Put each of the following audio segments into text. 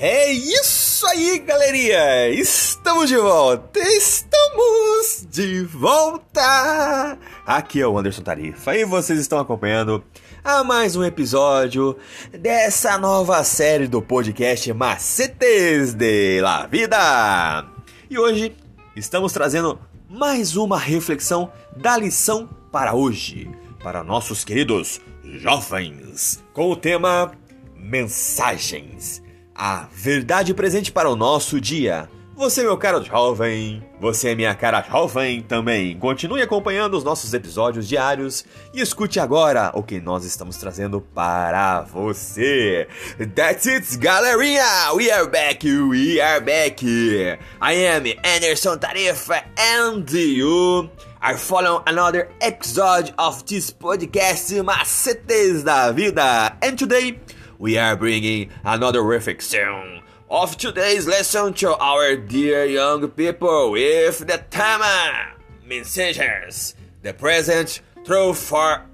É isso aí, galerinha! Estamos de volta! Estamos de volta! Aqui é o Anderson Tarifa e vocês estão acompanhando a mais um episódio dessa nova série do podcast Macetes de la Vida. E hoje estamos trazendo mais uma reflexão da lição para hoje, para nossos queridos jovens, com o tema Mensagens a verdade presente para o nosso dia. Você, meu caro jovem, você é minha cara jovem também. Continue acompanhando os nossos episódios diários e escute agora o que nós estamos trazendo para você. That's it, galerinha! We are back, we are back. I am Anderson Tarifa and you are following another episode of this podcast Macetes da Vida. And today, we are bringing another reflection of today's lesson to our dear young people with the Tama messages, the present truth for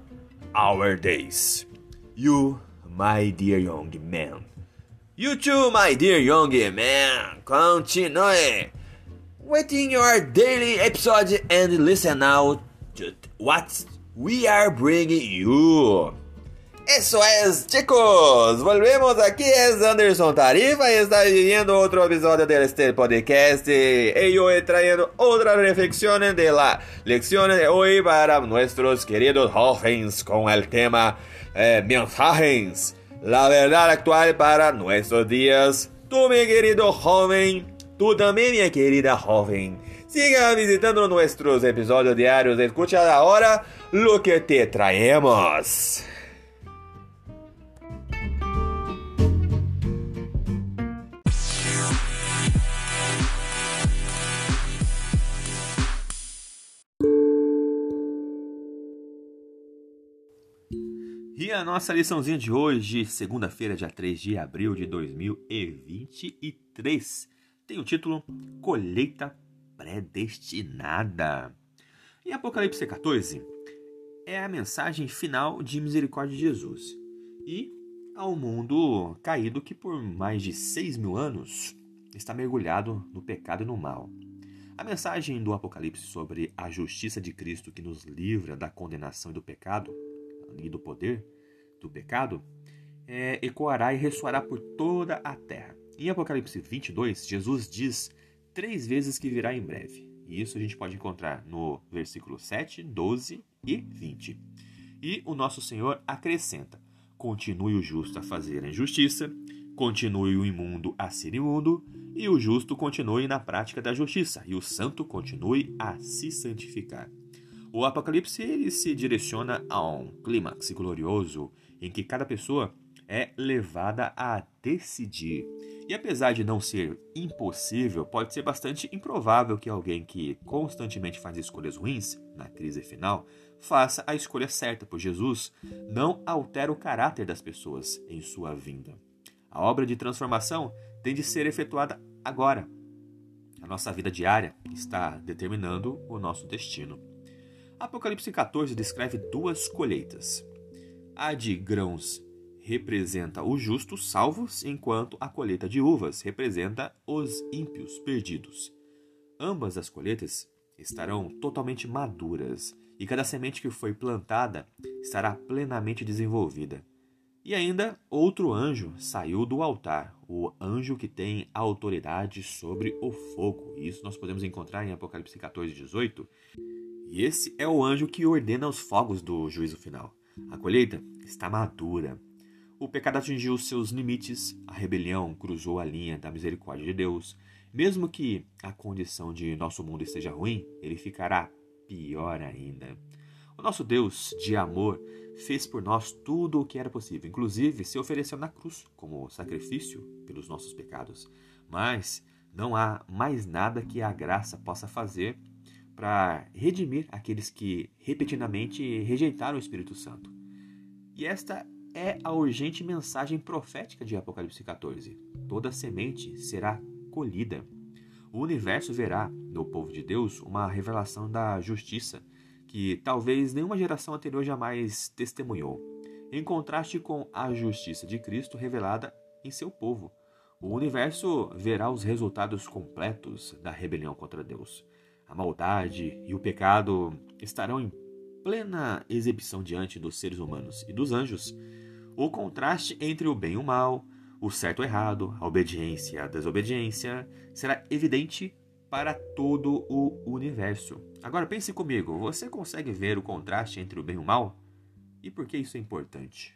our days. You, my dear young man. You too, my dear young man. Continue waiting your daily episode and listen now to what we are bringing you. Eso es, chicos. Volvemos aquí. Es Anderson Tarifa y está viviendo otro episodio de este podcast. Y yo he traído otras reflexiones de la lección de hoy para nuestros queridos jóvenes con el tema eh, mensajes. La verdad actual para nuestros días. Tú, mi querido joven. Tú también, mi querida joven. Siga visitando nuestros episodios diarios. Escucha ahora lo que te traemos. A nossa liçãozinha de hoje, segunda-feira, dia 3 de abril de 2023, tem o título Colheita Predestinada. Em Apocalipse 14, é a mensagem final de misericórdia de Jesus e ao mundo caído que por mais de 6 mil anos está mergulhado no pecado e no mal. A mensagem do Apocalipse sobre a justiça de Cristo que nos livra da condenação e do pecado e do poder do pecado, é, ecoará e ressoará por toda a terra. Em Apocalipse 22, Jesus diz três vezes que virá em breve. E isso a gente pode encontrar no versículo 7, 12 e 20. E o nosso Senhor acrescenta: continue o justo a fazer a injustiça, continue o imundo a ser imundo, e o justo continue na prática da justiça, e o santo continue a se santificar. O Apocalipse ele se direciona a um clímax glorioso em que cada pessoa é levada a decidir. E apesar de não ser impossível, pode ser bastante improvável que alguém que constantemente faz escolhas ruins na crise final faça a escolha certa, pois Jesus não altera o caráter das pessoas em sua vinda. A obra de transformação tem de ser efetuada agora. A nossa vida diária está determinando o nosso destino. Apocalipse 14 descreve duas colheitas. A de grãos representa os justos salvos, enquanto a colheita de uvas representa os ímpios perdidos. Ambas as colheitas estarão totalmente maduras e cada semente que foi plantada estará plenamente desenvolvida. E ainda outro anjo saiu do altar, o anjo que tem autoridade sobre o fogo. Isso nós podemos encontrar em Apocalipse 14, 18. E esse é o anjo que ordena os fogos do juízo final. A colheita está madura. O pecado atingiu seus limites, a rebelião cruzou a linha da misericórdia de Deus. Mesmo que a condição de nosso mundo esteja ruim, ele ficará pior ainda. O nosso Deus de amor fez por nós tudo o que era possível, inclusive se ofereceu na cruz como sacrifício pelos nossos pecados. Mas não há mais nada que a graça possa fazer para redimir aqueles que repetidamente rejeitaram o Espírito Santo. E esta é a urgente mensagem profética de Apocalipse 14. Toda semente será colhida. O universo verá no povo de Deus uma revelação da justiça que talvez nenhuma geração anterior jamais testemunhou, em contraste com a justiça de Cristo revelada em seu povo. o universo verá os resultados completos da rebelião contra Deus. A maldade e o pecado estarão em plena exibição diante dos seres humanos e dos anjos. O contraste entre o bem e o mal, o certo e o errado, a obediência e a desobediência será evidente para todo o universo. Agora pense comigo, você consegue ver o contraste entre o bem e o mal? E por que isso é importante?